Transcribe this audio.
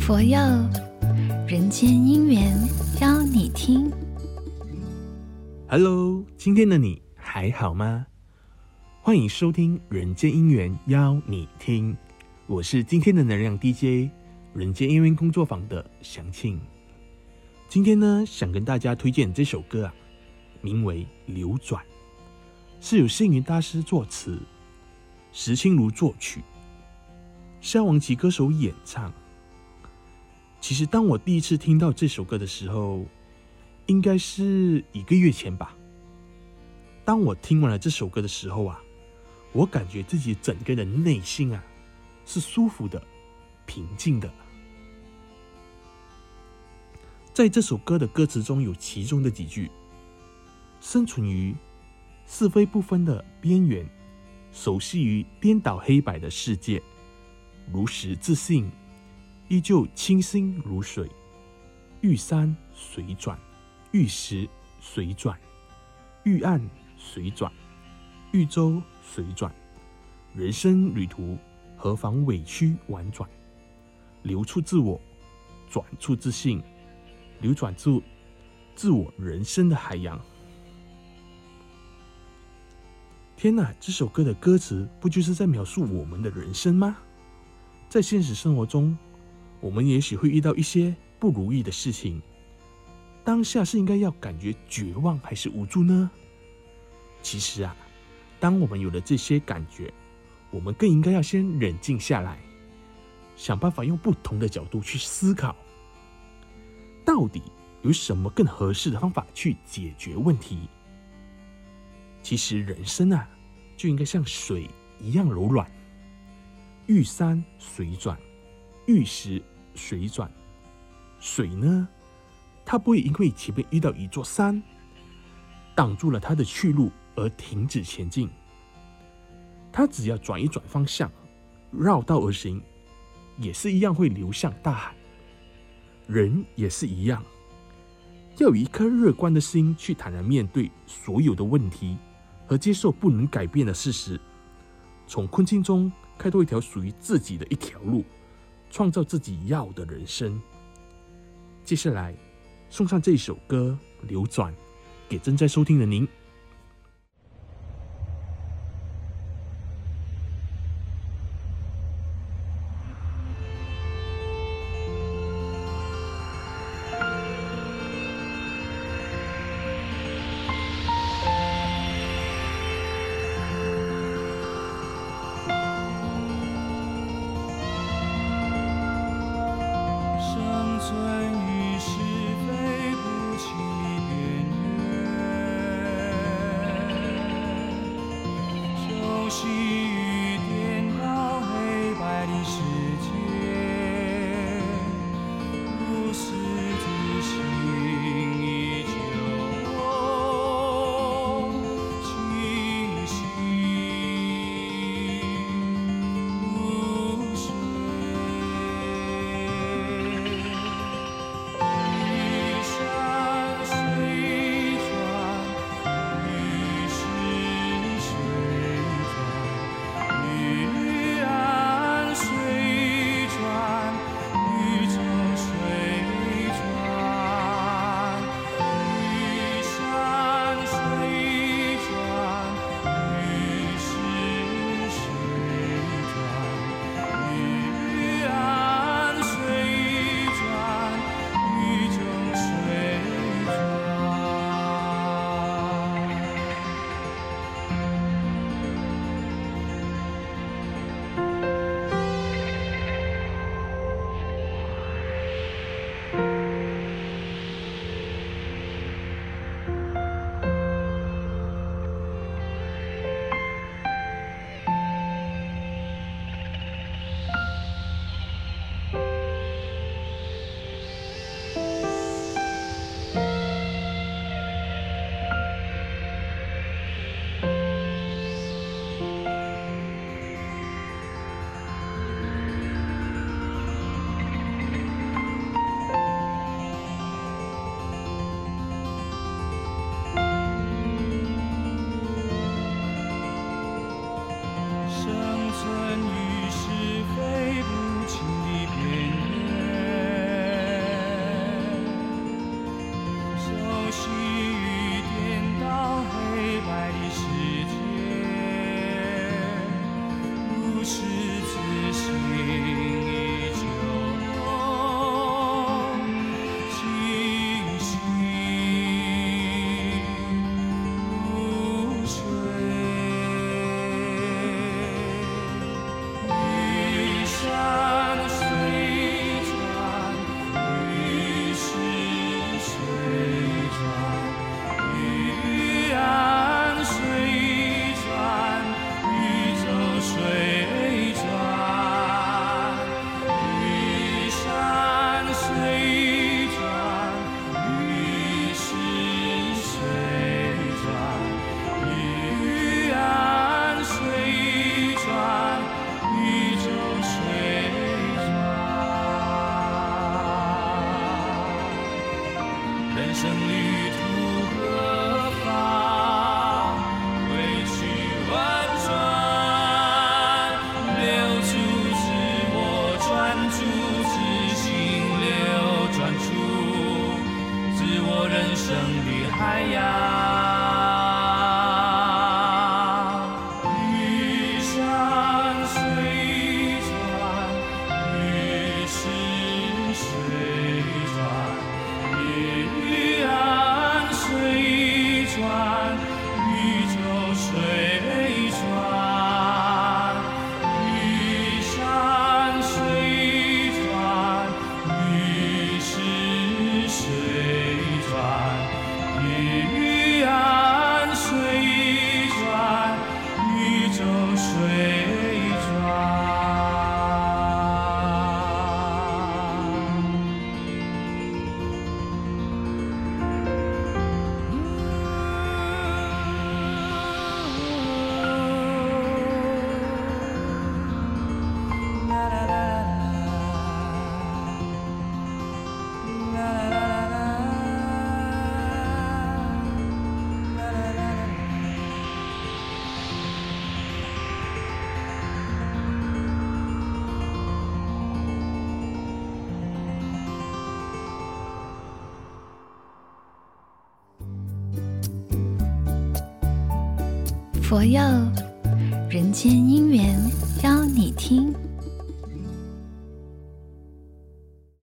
佛佑人间因缘邀你听。Hello，今天的你还好吗？欢迎收听《人间因缘邀你听》，我是今天的能量 DJ，人间因缘工作坊的祥庆。今天呢，想跟大家推荐这首歌啊，名为《流转》，是由星云大师作词，石青如作曲，萧煌奇歌手演唱。其实，当我第一次听到这首歌的时候，应该是一个月前吧。当我听完了这首歌的时候啊，我感觉自己整个人内心啊，是舒服的、平静的。在这首歌的歌词中有其中的几句：“生存于是非不分的边缘，熟悉于颠倒黑白的世界，如实自信。”依旧清新如水，遇山随转，遇石随转，遇岸随转，遇舟随转。人生旅途何妨委曲婉转？流出自我，转出自信，流转自自我人生的海洋。天哪，这首歌的歌词不就是在描述我们的人生吗？在现实生活中。我们也许会遇到一些不如意的事情，当下是应该要感觉绝望还是无助呢？其实啊，当我们有了这些感觉，我们更应该要先冷静下来，想办法用不同的角度去思考，到底有什么更合适的方法去解决问题。其实人生啊，就应该像水一样柔软，遇山水转。遇石水转，水呢，它不会因为前面遇到一座山，挡住了它的去路而停止前进。它只要转一转方向，绕道而行，也是一样会流向大海。人也是一样，要有一颗乐观的心去坦然面对所有的问题，和接受不能改变的事实，从困境中开拓一条属于自己的一条路。创造自己要的人生。接下来，送上这首歌《流转》，给正在收听的您。人生旅途何方？归去婉转，留住是我专注，自心流转出，自我人生的海洋。佛佑人间姻缘，邀你听。